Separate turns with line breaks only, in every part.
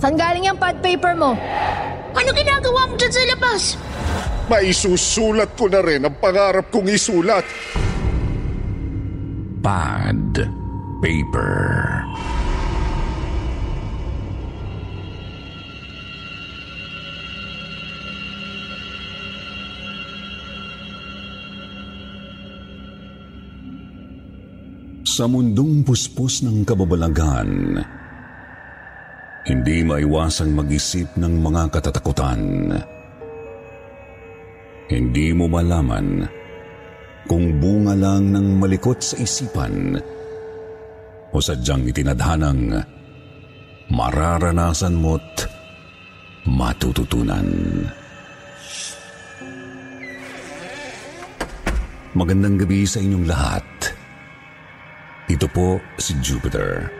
Saan galing yung pad paper mo?
Ano ginagawa mo dyan sa labas?
Maisusulat ko na rin ang pangarap kong isulat.
Pad paper. Sa mundong puspos ng kababalaghan, hindi maiwasang mag-isip ng mga katatakutan. Hindi mo malaman kung bunga lang ng malikot sa isipan o sadyang itinadhanang mararanasan mo't matututunan. Magandang gabi sa inyong lahat. Ito po si Jupiter.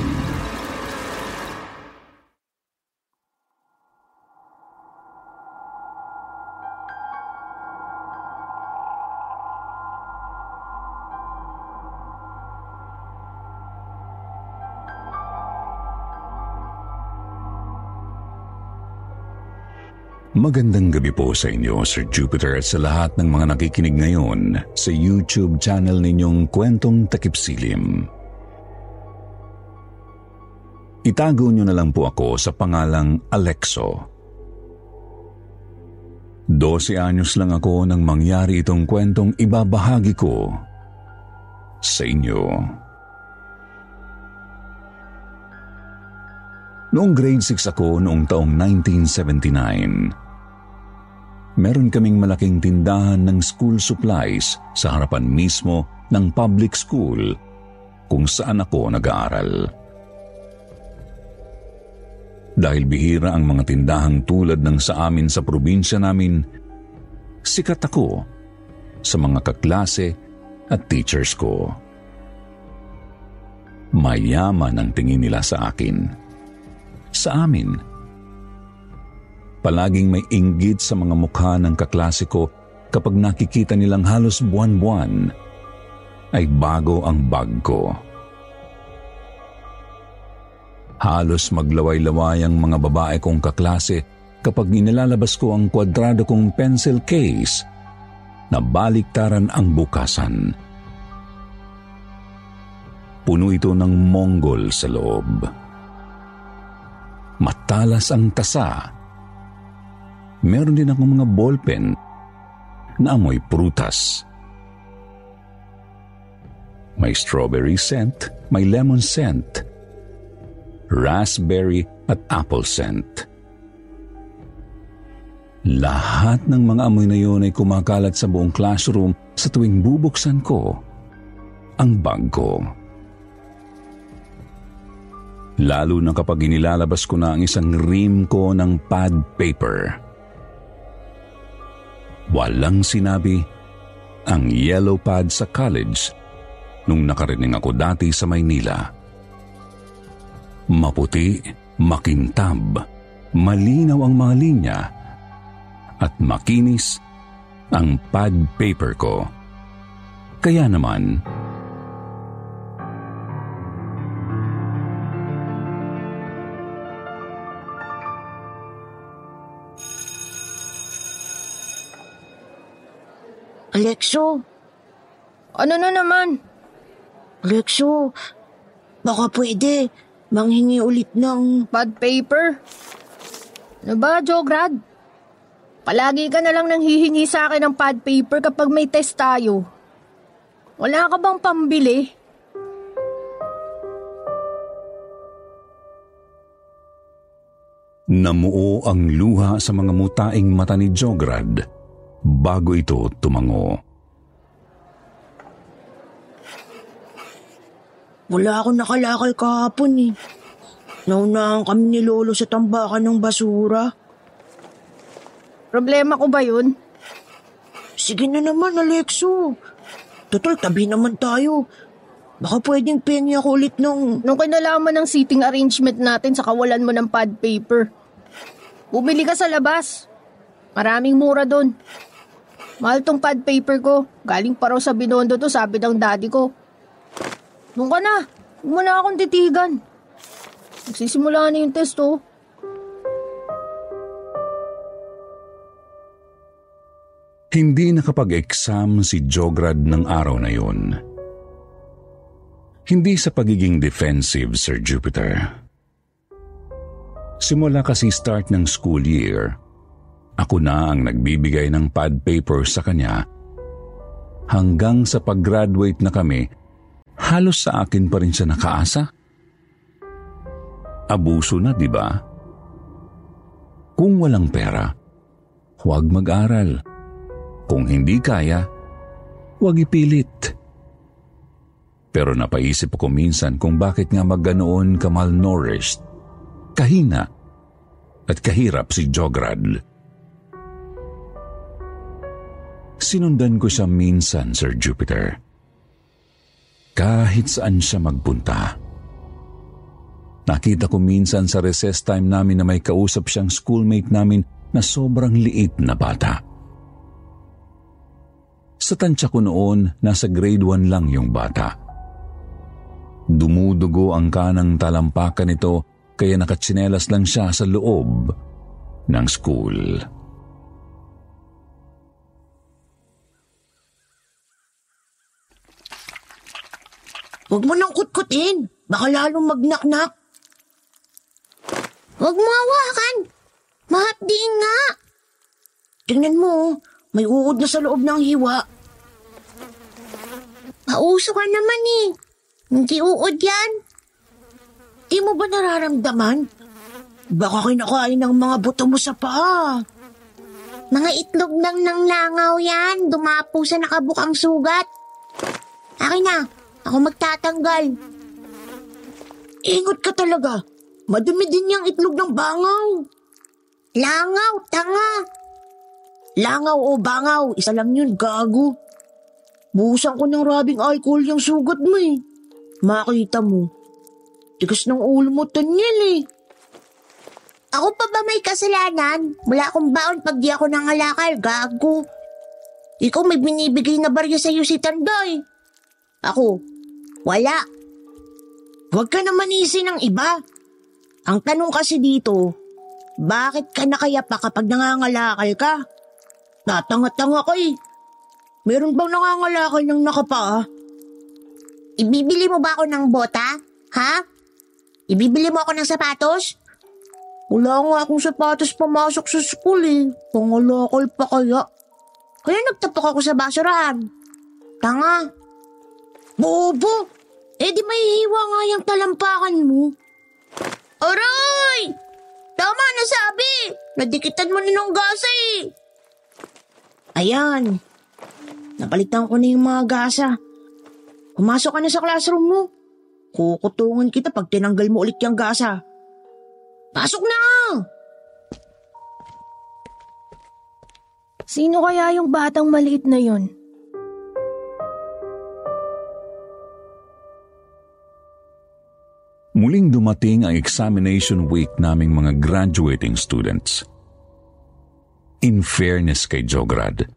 Magandang gabi po sa inyo, Sir Jupiter, at sa lahat ng mga nakikinig ngayon sa YouTube channel ninyong Kwentong Takip Silim. Itago nyo na lang po ako sa pangalang Alexo. 12 anyos lang ako nang mangyari itong kwentong ibabahagi ko sa inyo. Noong grade 6 ako noong taong 1979, meron kaming malaking tindahan ng school supplies sa harapan mismo ng public school kung saan ako nag-aaral. Dahil bihira ang mga tindahang tulad ng sa amin sa probinsya namin, sikat ako sa mga kaklase at teachers ko. Mayaman ang tingin nila sa akin sa amin. Palaging may inggit sa mga mukha ng kaklase ko kapag nakikita nilang halos buwan-buwan ay bago ang bag ko. Halos maglaway-laway ang mga babae kong kaklase kapag nilalabas ko ang kwadrado kong pencil case na baliktaran ang bukasan. Puno ito ng Mongol sa loob matalas ang tasa. Meron din akong mga ballpen na amoy prutas. May strawberry scent, may lemon scent, raspberry at apple scent. Lahat ng mga amoy na yun ay kumakalat sa buong classroom sa tuwing bubuksan ko ang bag ko. Lalo na kapag inilalabas ko na ang isang rim ko ng pad paper. Walang sinabi ang yellow pad sa college nung nakarinig ako dati sa Maynila. Maputi, makintab, malinaw ang mga linya at makinis ang pad paper ko. Kaya naman,
Alexo, ano na naman?
Lexo, baka pwede. Manghingi ulit ng...
Pad paper? Ano ba, Jograd? Palagi ka na lang nang hihingi sa akin ng pad paper kapag may test tayo. Wala ka bang pambili?
Namuo ang luha sa mga mutaing mata ni Jograd bago ito tumango.
Wala akong nakalakal kahapon eh. Naunahan kami ni Lolo sa tambakan ng basura.
Problema ko ba yun?
Sige na naman, Alexo. Total, tabi naman tayo. Baka pwedeng pengi ako ulit ng...
Nung kinalaman ng seating arrangement natin sa kawalan mo ng pad paper. Bumili ka sa labas. Maraming mura doon. Mahal tong pad paper ko. Galing pa raw sa binondo to, sabi ng daddy ko. Doon ka na. Huwag mo na akong titigan. Magsisimula na yung test, oh.
Hindi nakapag-exam si Jograd ng araw na yun. Hindi sa pagiging defensive, Sir Jupiter. Simula kasi start ng school year, ako na ang nagbibigay ng pad paper sa kanya hanggang sa pag-graduate na kami, halos sa akin pa rin siya nakaasa. Abuso na, di ba? Kung walang pera, huwag mag-aral. Kung hindi kaya, huwag ipilit. Pero napaisip ko minsan kung bakit nga magganoon ka malnourished, kahina, at kahirap si Jograd. Sinundan ko siya minsan, Sir Jupiter. Kahit saan siya magpunta. Nakita ko minsan sa recess time namin na may kausap siyang schoolmate namin na sobrang liit na bata. Sa tansya ko noon, nasa grade 1 lang yung bata. Dumudugo ang kanang talampakan nito kaya nakatsinelas lang siya sa loob ng school.
Huwag mo nang kutkutin. Baka lalong magnaknak. Huwag mo hawakan. Mahapdi nga. Tingnan mo, may uod na sa loob ng hiwa. Pauso ka naman eh. Hindi uod yan. Di mo ba nararamdaman? Baka kinakain ng mga buto mo sa paa. Mga itlog lang ng langaw yan. Dumapo sa nakabukang sugat. Akin na. Ako magtatanggal. Ingot ka talaga. Madumi din yung itlog ng bangaw. Langaw, tanga. Langaw o bangaw, isa lang yun, gago. Buhusan ko ng rabing alcohol yung sugat mo eh. Makita mo. Tigas ng ulo mo, Tanyel eh. Ako pa ba may kasalanan? Wala akong baon pag di ako nangalakal, gago. Ikaw may binibigay na barya sa'yo si Tandoy. Ako, wala. Huwag ka naman isi ng iba. Ang tanong kasi dito, bakit ka nakayapa kapag nangangalakal ka? Natanga-tanga ka eh. Meron bang nangangalakal ng nakapaa? Ibibili mo ba ako ng bota? Ha? Ibibili mo ako ng sapatos? Wala nga akong sapatos pumasok sa school eh. Pangalakal pa kaya. Kaya nagtapak ako sa basurahan. Tanga. Bobo! Eh di may hiwa nga yung talampakan mo. Aray! Tama na sabi! Nadikitan mo na ng gasa eh. Ayan. Napalitan ko na yung mga gasa. Pumasok ka na sa classroom mo. Kukutungan kita pag tinanggal mo ulit yung gasa. Pasok na!
Sino kaya yung batang maliit na yon?
Muling dumating ang examination week naming mga graduating students. In fairness kay Jograd,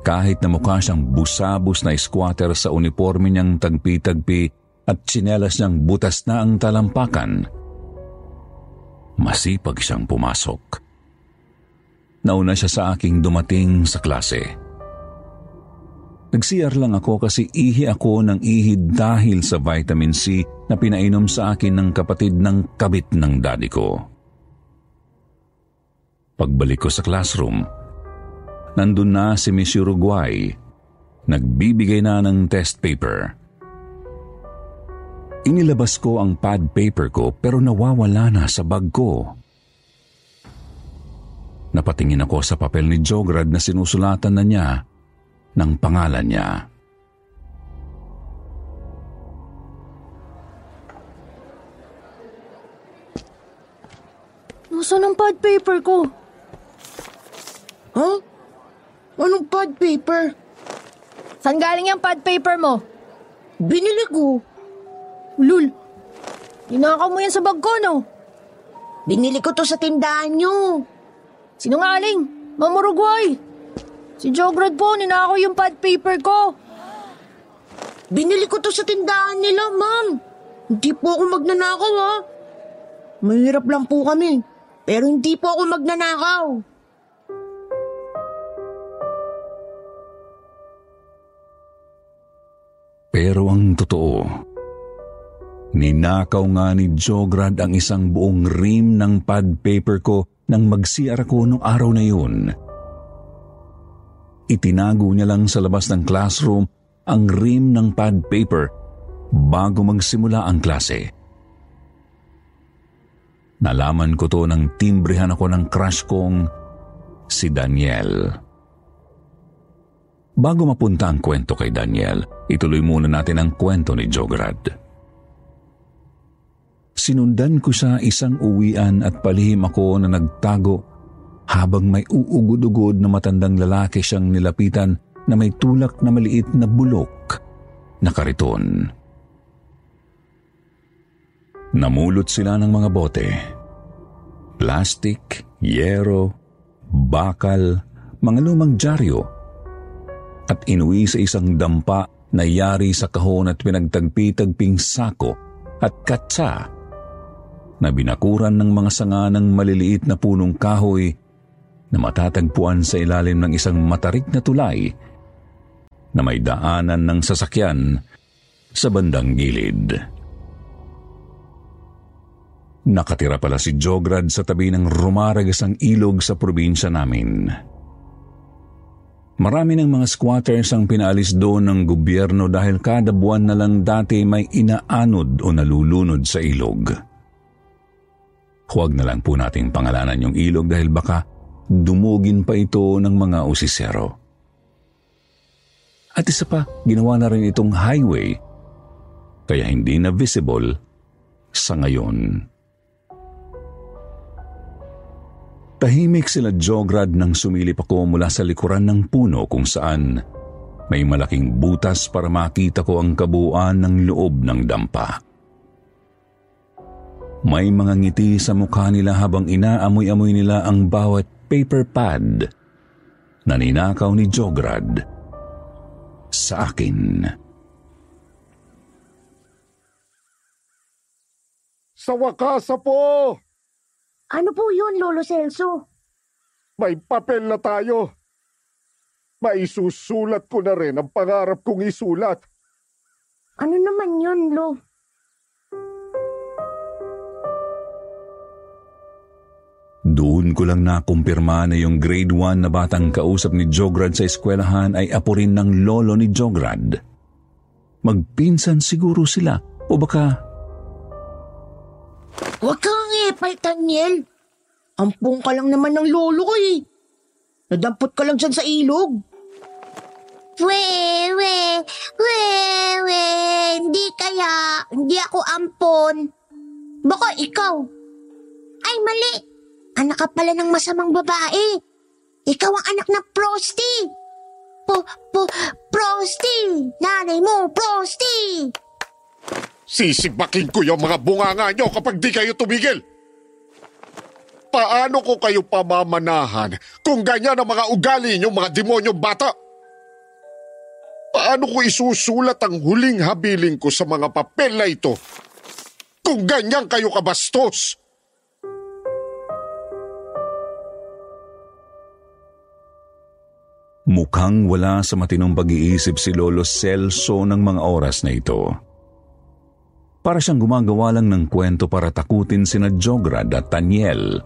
kahit na mukha siyang busabos na squatter sa uniforme niyang tagpi-tagpi at tsinelas niyang butas na ang talampakan, masipag siyang pumasok. Nauna siya sa aking dumating sa klase. Nag-CR lang ako kasi ihi ako ng ihi dahil sa vitamin C na pinainom sa akin ng kapatid ng kabit ng daddy ko. Pagbalik ko sa classroom, nandun na si Miss Uruguay. Nagbibigay na ng test paper. Inilabas ko ang pad paper ko pero nawawala na sa bag ko. Napatingin ako sa papel ni Jograd na sinusulatan na niya ng pangalan niya.
Nasaan ang pad paper ko?
Ha? Anong pad paper?
Saan galing yung pad paper mo?
Binili ko.
Lul, ninakaw mo yan sa bag ko, no?
Binili ko to sa tindahan nyo.
Sinungaling, Ma'am Uruguay. Si Jograd po, ninakaw yung pad paper ko.
Binili ko to sa tindahan nila, ma'am. Hindi po ako magnanakaw, ha? Mahirap lang po kami. Pero hindi po ako magnanakaw.
Pero ang totoo, ninakaw nga ni Jograd ang isang buong rim ng pad paper ko nang mag-CR ako noong araw na yun. Itinago niya lang sa labas ng classroom ang rim ng pad paper bago magsimula ang klase. Nalaman ko to nang timbrehan ako ng crush kong si Daniel. Bago mapunta ang kwento kay Daniel, ituloy muna natin ang kwento ni Jograd. Sinundan ko siya isang uwian at palihim ako na nagtago habang may uugod-ugod na matandang lalaki siyang nilapitan na may tulak na maliit na bulok na kariton. Namulot sila ng mga bote. Plastic, yero, bakal, mga lumang dyaryo at inuwi sa isang dampa na yari sa kahon at pinagtagpi-tagping sako at katsa na binakuran ng mga sanga ng maliliit na punong kahoy na matatagpuan sa ilalim ng isang matarik na tulay na may daanan ng sasakyan sa bandang gilid. Nakatira pala si Jograd sa tabi ng rumaragasang ilog sa probinsya namin. Marami ng mga squatters ang pinaalis doon ng gobyerno dahil kada buwan na lang dati may inaanod o nalulunod sa ilog. Huwag na lang po nating pangalanan yung ilog dahil baka dumugin pa ito ng mga usisero. At isa pa, ginawa na rin itong highway kaya hindi na visible sa ngayon. Tahimik sila Jograd nang sumilip ako mula sa likuran ng puno kung saan may malaking butas para makita ko ang kabuuan ng loob ng dampa. May mga ngiti sa mukha nila habang inaamoy-amoy nila ang bawat paper pad na ninakaw ni Jograd sa akin.
Sa wakas po!
Ano po yun, Lolo Celso?
May papel na tayo. Maisusulat ko na rin ang pangarap kong isulat.
Ano naman yun, Lo?
Doon ko lang nakumpirma na yung grade 1 na batang kausap ni Jograd sa eskwelahan ay apo rin ng lolo ni Jograd. Magpinsan siguro sila o baka
Huwag kang epal, Daniel. Ampong ka lang naman ng lolo ko eh. Nadampot ka lang dyan sa ilog. We, we, we, we, hindi kaya, hindi ako ampon. Baka ikaw. Ay, mali. Anak ka pala ng masamang babae. Ikaw ang anak ng Prosty. Po, po, Prosty. Nanay mo, Prosty.
Sisipakin ko yung mga bunganga nyo kapag di kayo tumigil. Paano ko kayo pamamanahan kung ganyan ang mga ugali nyo mga demonyong bata? Paano ko isusulat ang huling habiling ko sa mga papel na ito kung ganyan kayo kabastos?
Mukhang wala sa matinong pag-iisip si Lolo Celso ng mga oras na ito. Para siyang gumagawa lang ng kwento para takutin sina Jograd at Taniel.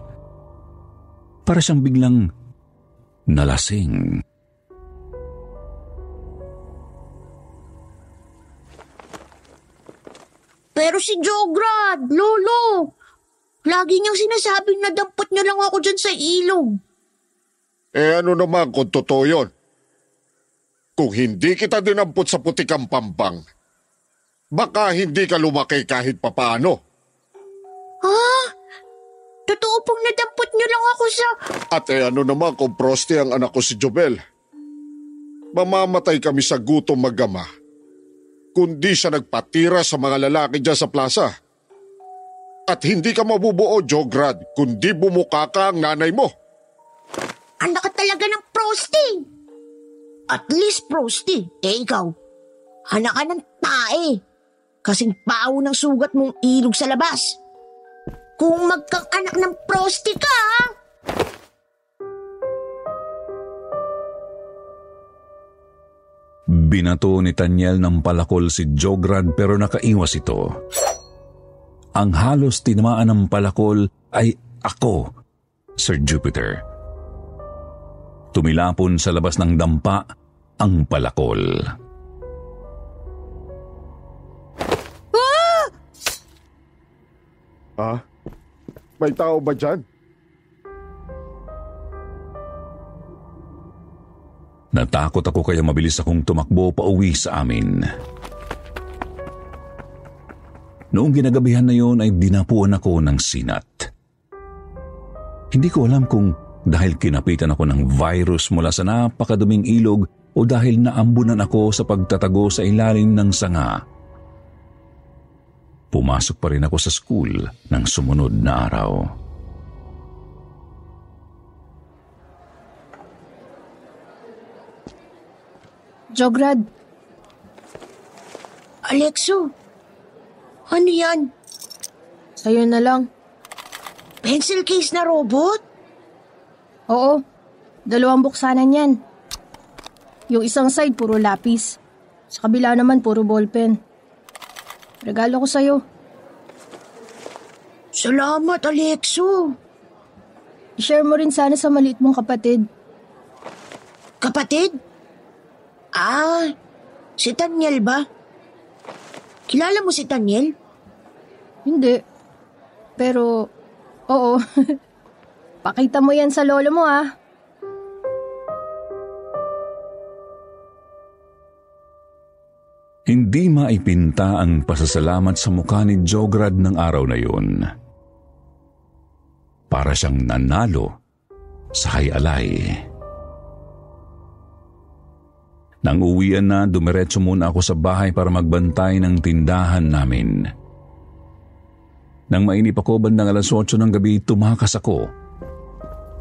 Para siyang biglang nalasing.
Pero si Jograd, Lolo, lagi niyang sinasabing nadampot niya lang ako dyan sa ilog.
Eh ano naman kung totoo yun? Kung hindi kita dinampot sa putikang pampang, baka hindi ka lumaki kahit papaano.
Ha? Totoo pong nadampot niyo lang ako sa...
At eh ano naman kung proste ang anak ko si Jobel? Mamamatay kami sa gutom magama. Kundi siya nagpatira sa mga lalaki dyan sa plaza. At hindi ka mabubuo, Jograd, kundi bumuka ka ang nanay mo.
Anak ka talaga ng prosti. At least prosti. Eh ikaw, anak ka ng tae. Kasing pao ng sugat mong ilog sa labas. Kung magkang-anak ng prosti ka?
Binato ni Tanyel ng palakol si Jograd pero nakaiwas ito. Ang halos tinamaan ng palakol ay ako, Sir Jupiter. Tumilapon sa labas ng dampa ang palakol.
Ha? May tao ba dyan?
Natakot ako kaya mabilis akong tumakbo pa uwi sa amin. Noong ginagabihan na yon ay dinapuan ako ng sinat. Hindi ko alam kung dahil kinapitan ako ng virus mula sa napakaduming ilog o dahil naambunan ako sa pagtatago sa ilalim ng sanga. Pumasok pa rin ako sa school ng sumunod na araw.
Jograd,
Alexo, ano yan?
sa'yo na lang.
Pencil case na robot?
Oo, dalawang buksanan yan. Yung isang side puro lapis. Sa kabila naman puro ballpen. Regalo ko sa'yo.
Salamat, Alexo.
I-share mo rin sana sa maliit mong kapatid.
Kapatid? Ah, si Tanyel ba? Kilala mo si Tanyel?
Hindi. Pero, oo. Pakita mo yan sa lolo mo ah.
Hindi maipinta ang pasasalamat sa mukha ni Jograd ng araw na yun. Para siyang nanalo sa hayalay. Nang uwian na, dumiretso muna ako sa bahay para magbantay ng tindahan namin. Nang mainip ako bandang alas 8 ng gabi, tumakas ako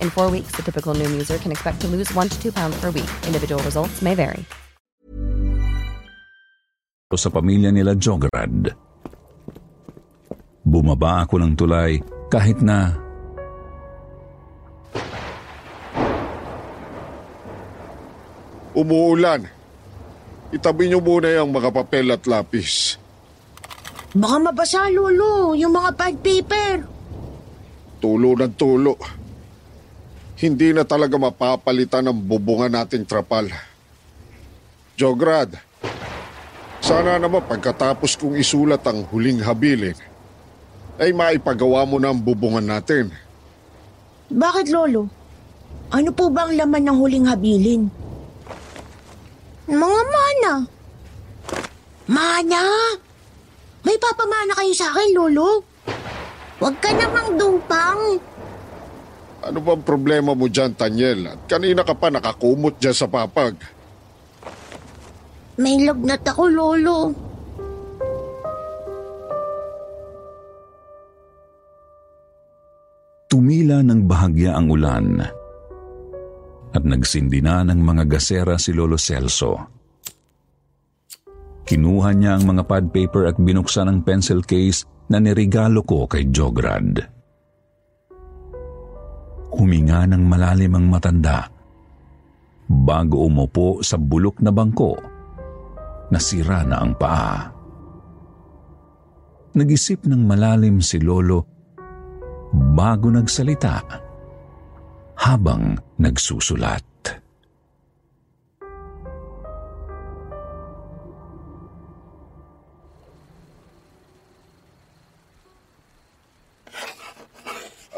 In four weeks, the typical Noom user can expect to lose one to two pounds per week. Individual results may vary.
sa pamilya nila Jograd. Bumaba ako ng tulay kahit na
Umuulan. Itabi niyo muna yung mga papel at lapis.
Baka mabasa, Lolo, yung mga pad paper.
Tulo ng tulo. Hindi na talaga mapapalitan ang bubungan nating trapal. Jograd, sana naman pagkatapos kong isulat ang huling habilin, ay maipagawa mo na ang bubungan natin.
Bakit, Lolo? Ano po ba ang laman ng huling habilin? Mga mana. Mana? May papamana kayo sa akin, Lolo? Huwag ka namang dupang.
Ano bang problema mo dyan, Tanyel? At kanina ka pa nakakumot dyan sa papag.
May lagnat ako, Lolo.
Tumila ng bahagya ang ulan at nagsindi na ng mga gasera si Lolo Celso. Kinuha niya ang mga pad paper at binuksan ang pencil case na nirigalo ko kay Jograd. Huminga ng malalim ang matanda bago umupo sa bulok na bangko na sira na ang paa. Nag-isip ng malalim si Lolo bago nagsalita habang nagsusulat.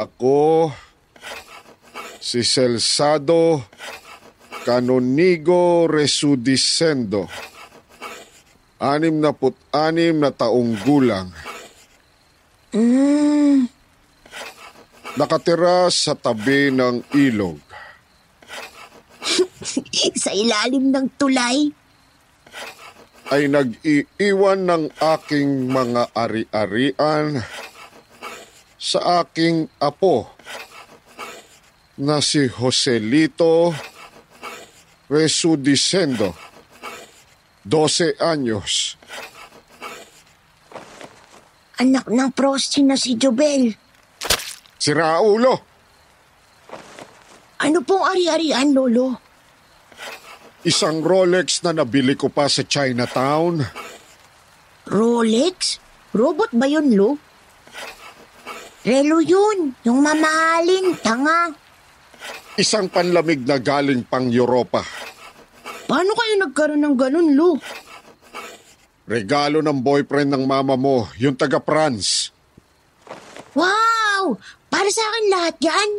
Ako, si Celsado Canonigo Resudicendo, anim na put anim na taong gulang.
Mm,
Nakatira sa tabi ng ilog.
sa ilalim ng tulay.
ay nag-iiwan ng aking mga ari-arian sa aking apo na si Joselito Resudicendo, 12 anyos.
Anak ng Frosty na si Jobel.
Si Raulo,
Ano pong ari-arian, Lolo?
isang Rolex na nabili ko pa sa Chinatown.
Rolex? Robot ba yun, Lo? Relo yun. Yung mamahalin, tanga.
Isang panlamig na galing pang Europa.
Paano kayo nagkaroon ng ganun, Lo?
Regalo ng boyfriend ng mama mo, yung taga France.
Wow! Para sa akin lahat yan.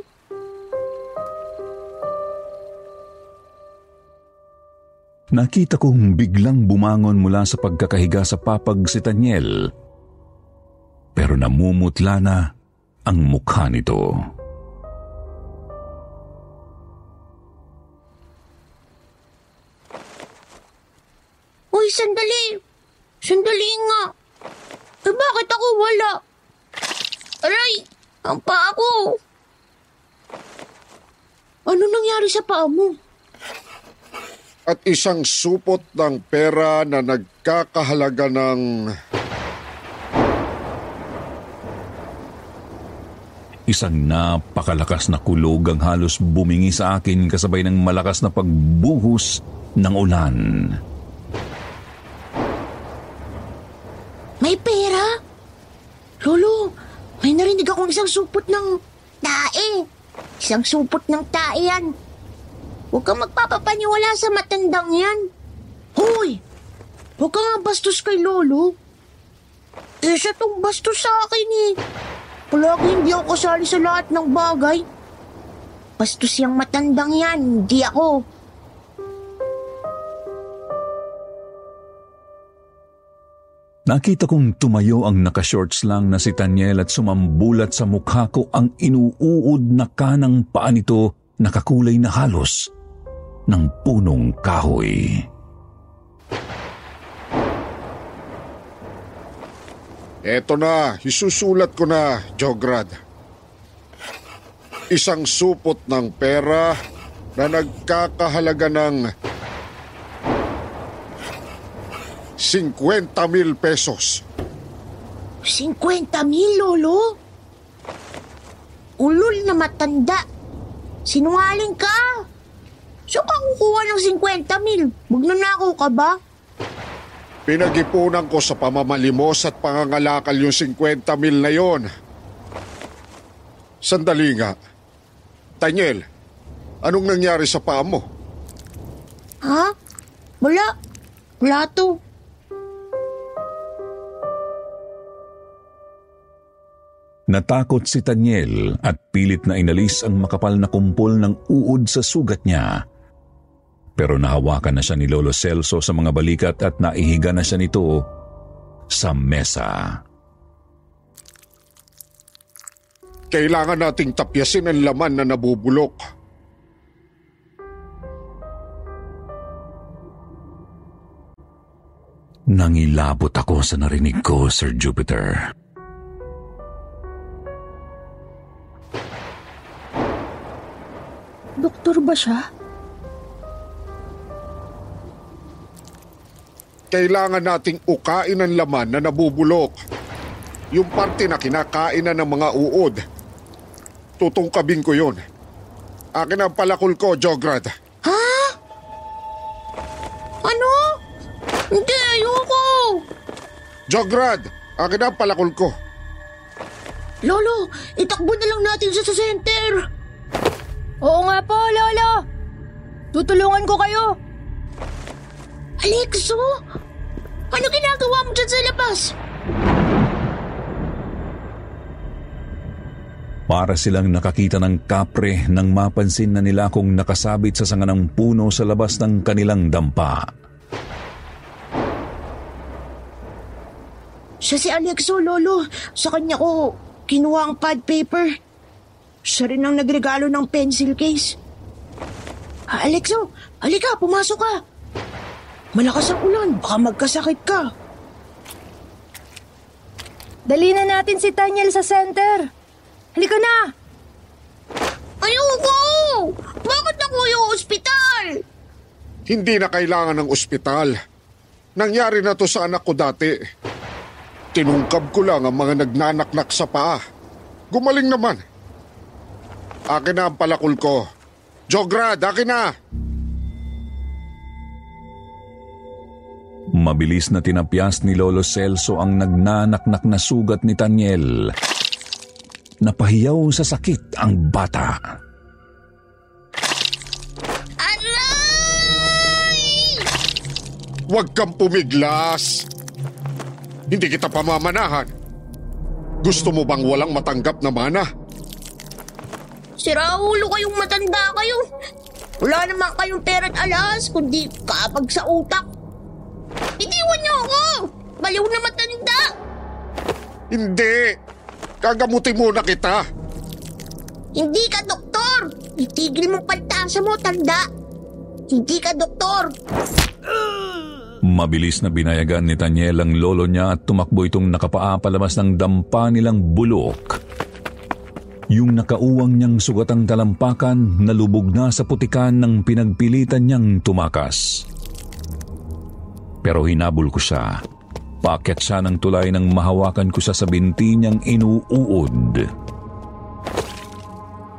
Nakita kong biglang bumangon mula sa pagkakahiga sa papag si Tanyel. Pero namumutla na ang mukha nito.
Sandali. Sandali nga. Eh, bakit ako wala? Aray, ang paa ko. Ano nangyari sa paa mo?
At isang supot ng pera na nagkakahalaga ng
Isang napakalakas na kulog ang halos bumingi sa akin kasabay ng malakas na pagbuhos ng ulan.
May pera? Lolo, may narinig akong isang supot ng tae. Isang supot ng tae yan. Huwag kang magpapapaniwala sa matandang yan. Hoy! Huwag ka bastos kay Lolo. Eh, siya tong bastos sa akin eh. Palagi hindi ako kasali sa lahat ng bagay. Bastos yung matandang yan, hindi ako.
Nakita kong tumayo ang nakashorts lang na si Tanyel at sumambulat sa mukha ko ang inuuod na kanang paa nito na kakulay na halos ng punong kahoy.
Eto na, isusulat ko na, Jograd. Isang supot ng pera na nagkakahalaga ng 50 mil pesos.
50 mil, Lolo? Ulol na matanda. Sinungaling ka. Saan ka kukuha ng 50 mil? Magnanakaw ka ba?
Pinag-ipunan ko sa pamamalimos at pangangalakal yung 50 mil na yon. Sandali nga. Daniel, anong nangyari sa paa mo?
Ha? Wala. plato.
Natakot si Tanyel at pilit na inalis ang makapal na kumpol ng uod sa sugat niya. Pero nahawakan na siya ni Lolo Celso sa mga balikat at naihiga na siya nito sa mesa.
Kailangan nating tapyasin ang laman na nabubulok.
Nangilabot ako sa narinig ko, Sir Jupiter.
Doktor ba siya?
Kailangan nating ukain ang laman na nabubulok. Yung parte na kinakain na ng mga uod. Tutungkabin ko yun. Akin ang palakol ko, Jograd.
Ha? Ano? Hindi, ayoko.
Jograd, akin ang palakol ko.
Lolo, itakbo na lang natin siya sa center.
Oo nga po, Lolo. Tutulungan ko kayo.
Alexo? Ano ginagawa mo dyan sa labas?
Para silang nakakita ng kapre nang mapansin na nila kung nakasabit sa sanga ng puno sa labas ng kanilang dampa.
Siya si Alexo, Lolo. Sa kanya ko kinuha ang pad paper. Siya rin ang nagregalo ng pencil case. Ah, Alexo, halika, pumasok ka. Malakas ang ulan, baka magkasakit ka.
Dali na natin si Daniel sa center. Halika na.
Ayoko! Bakit ako yung ospital?
Hindi na kailangan ng ospital. Nangyari na to sa anak ko dati. Tinungkab ko lang ang mga nagnanaknak sa paa. Gumaling naman. Akin na ang palakol ko. Jograd, akin na!
Mabilis na tinapyas ni Lolo Celso ang nagnanaknak na sugat ni Tanyel. Napahiyaw sa sakit ang bata.
Aray!
Huwag kang pumiglas. Hindi kita pamamanahan. Gusto mo bang walang matanggap na mana?
Sira ulo kayong matanda kayo. Wala naman kayong pera't alas, kundi kapag sa utak. Itiwan niyo ako! Baliw na matanda!
Hindi. Kagamutin muna kita.
Hindi ka doktor! Itigil mo pantasa mo, tanda! Hindi ka doktor!
Mabilis na binayagan ni Tanyel ang lolo niya at tumakbo itong nakapaa palabas ng dampa nilang bulok. Yung nakauwang niyang sugatang talampakan nalubog na sa putikan ng pinagpilitan niyang tumakas. Pero hinabol ko siya. Paakyat siya ng tulay nang mahawakan ko siya sa binti niyang inuuod.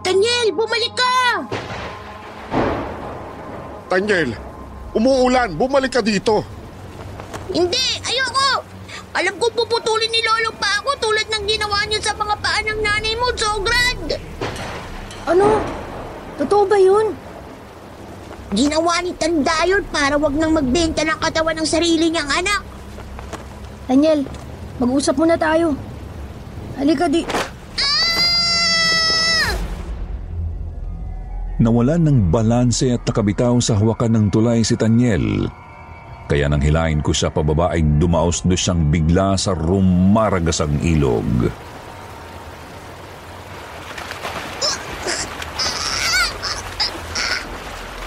Daniel, bumalik ka!
Daniel, umuulan. Bumalik ka dito.
Hindi, ayoko! Alam ko puputulin ni Lolo pa ako tulad ng ginawa niyo sa mga paa ng nanay mo, Zograd!
Ano? Totoo ba yun?
Ginawa ni Tanda yun para wag nang magbenta ng katawan ng sarili niyang anak.
Daniel, mag-usap muna tayo. Halika di...
Nawalan ng balanse at nakabitaw sa hawakan ng tulay si Tanyel. Kaya nang hilain ko siya pababa ay dumaos-dos siyang bigla sa rumaragasang ilog.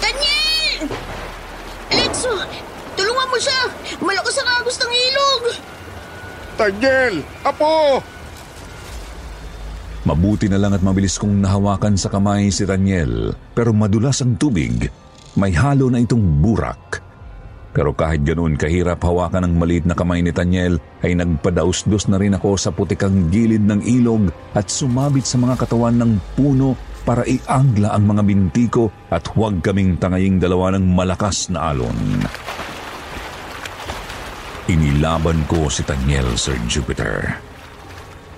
Daniel! Alexo, tulungan mo siya! Malakas ang agos ng ilog!
Daniel! Apo!
Mabuti na lang at mabilis kong nahawakan sa kamay si Daniel pero madulas ang tubig. May halo na itong burak. Pero kahit ganoon kahirap hawakan ng maliit na kamay ni Daniel ay nagpadaus-dos na rin ako sa putikang gilid ng ilog at sumabit sa mga katawan ng puno para iangla ang mga binti ko at huwag kaming tangaying dalawa ng malakas na alon. Inilaban ko si Daniel, Sir Jupiter.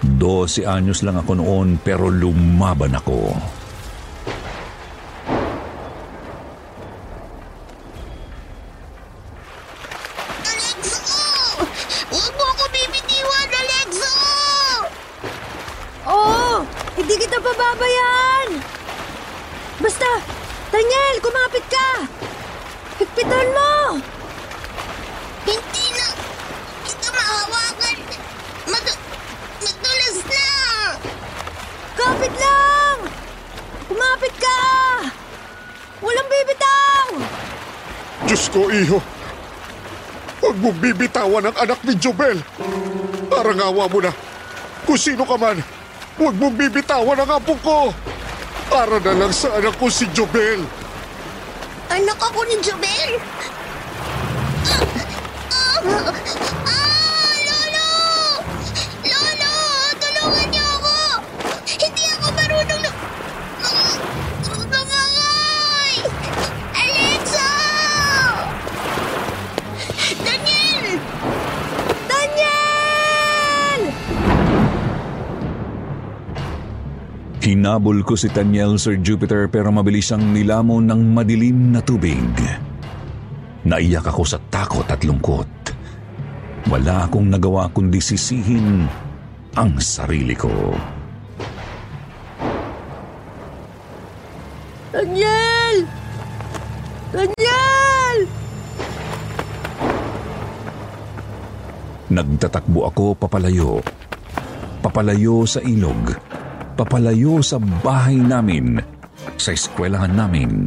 Dose anyos lang ako noon pero lumaban ako.
Hindi kita pababayaan! Basta, Daniel, kumapit ka! Higpitan mo!
Hindi na kita mahawakan. Mag madulas na.
Kapit lang! Kumapit ka! Walang bibitaw!
Diyos ko, iho. Huwag mong bibitawan ang anak ni Jobel. Arangawa mo na. Kung sino ka man, huwag mong bibitawan ang apo ko. Para na lang sa anak ko si Jobel.
Anak ako ni Jobel. Ah! Ah!
Hinabol ko si Daniel Sir Jupiter pero mabilis siyang nilamon ng madilim na tubig. Naiyak ako sa takot at lungkot. Wala akong nagawa kundi sisihin ang sarili ko.
Daniel! Daniel!
Nagtatakbo ako papalayo. Papalayo sa ilog. Papalayo sa bahay namin. Sa eskwelahan namin.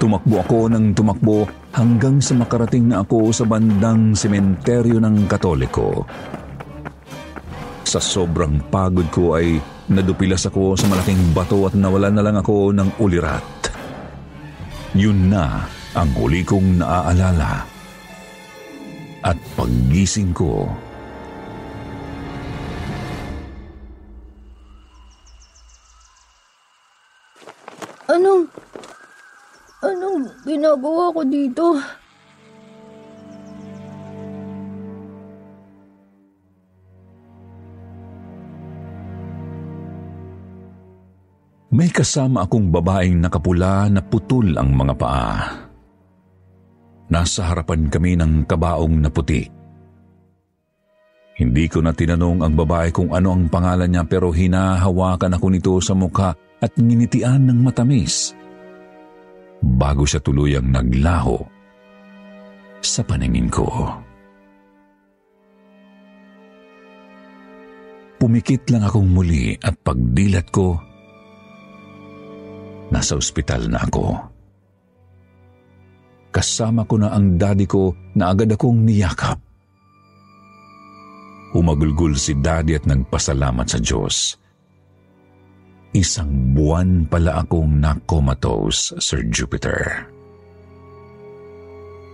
Tumakbo ako ng tumakbo hanggang sa makarating na ako sa bandang sementeryo ng Katoliko. Sa sobrang pagod ko ay nadupilas ako sa malaking bato at nawala na lang ako ng ulirat. Yun na ang huli kong naaalala. At paggising ko,
Anong... Anong ginagawa ko dito?
may kasama akong babaeng nakapula na putol ang mga paa. Nasa harapan kami ng kabaong na puti. Hindi ko na tinanong ang babae kung ano ang pangalan niya pero hinahawakan ako nito sa mukha at nginitian ng matamis. Bago siya tuluyang naglaho sa paningin ko. Pumikit lang akong muli at pagdilat ko, nasa ospital na ako. Kasama ko na ang daddy ko na agad akong niyakap. Humagulgul si daddy at nagpasalamat sa Diyos. Isang buwan pala akong nakomatose, Sir Jupiter.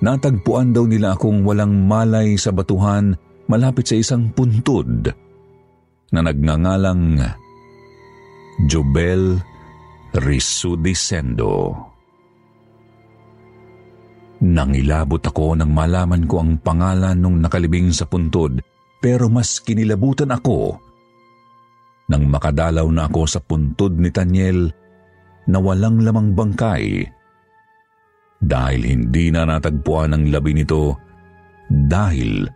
Natagpuan daw nila akong walang malay sa batuhan malapit sa isang puntod na nagngangalang Jobel Risudisendo. Nangilabot ako nang malaman ko ang pangalan nung nakalibing sa puntod pero mas kinilabutan ako nang makadalaw na ako sa puntod ni Tanyel na walang lamang bangkay dahil hindi na natagpuan ang labi nito dahil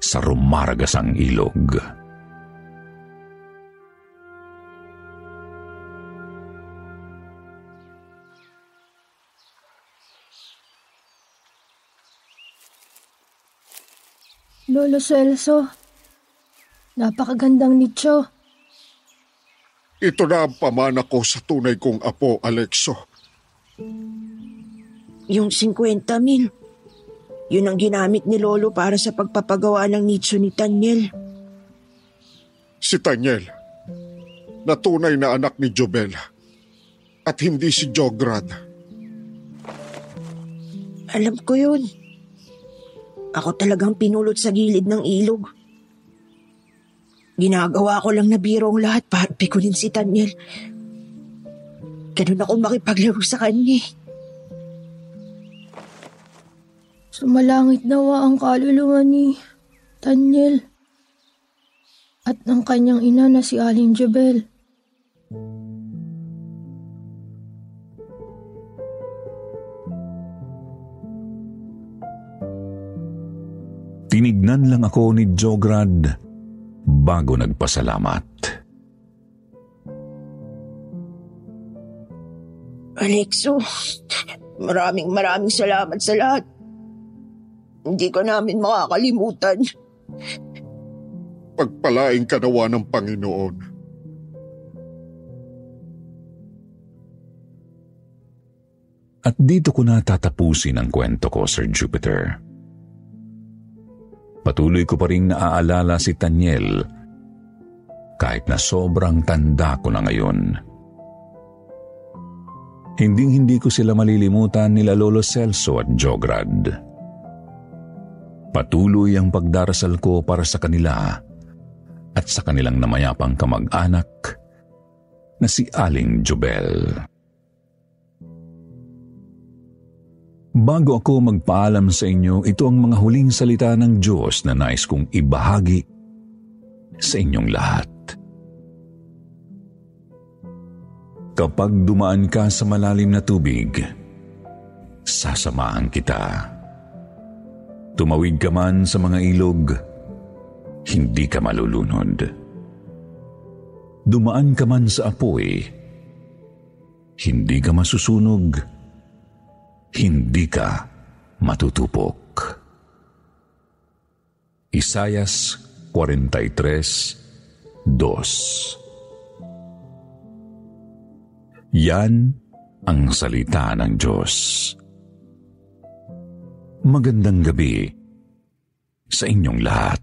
sa rumaragasang ilog.
Lolo Celso, napakagandang nicho.
Ito na ang pamana ko sa tunay kong apo, Alexo.
Yung 50 mil. Yun ang ginamit ni Lolo para sa pagpapagawa ng nicho ni Daniel.
Si Tanyel, na tunay na anak ni Jobel. At hindi si Jograd.
Alam ko yun. Ako talagang pinulot sa gilid ng ilog. Ginagawa ko lang na biro ang lahat para pikunin si Daniel. Ganun ako makipaglaro sa kanya. eh.
Sumalangit nawa ang kaluluwa ni Daniel at ng kanyang ina na si Aling Jebel.
Tinignan lang ako ni Jograd bago nagpasalamat.
Alexo, maraming maraming salamat sa lahat. Hindi ka namin makakalimutan.
Pagpalaing kanawa ng Panginoon.
At dito ko na tatapusin ang kwento ko, Sir Jupiter. Patuloy ko pa rin naaalala si Tanyel kahit na sobrang tanda ko na ngayon. Hinding-hindi ko sila malilimutan nila Lolo Celso at Jograd. Patuloy ang pagdarasal ko para sa kanila at sa kanilang namayapang kamag-anak na si Aling Jubel. Bago ako magpaalam sa inyo, ito ang mga huling salita ng Diyos na nais kong ibahagi sa inyong lahat. Kapag dumaan ka sa malalim na tubig, sasamahan kita. Tumawid ka man sa mga ilog, hindi ka malulunod. Dumaan ka man sa apoy, hindi ka masusunog, hindi ka matutupok. Isayas 43.2 yan ang salita ng Diyos. Magandang gabi sa inyong lahat.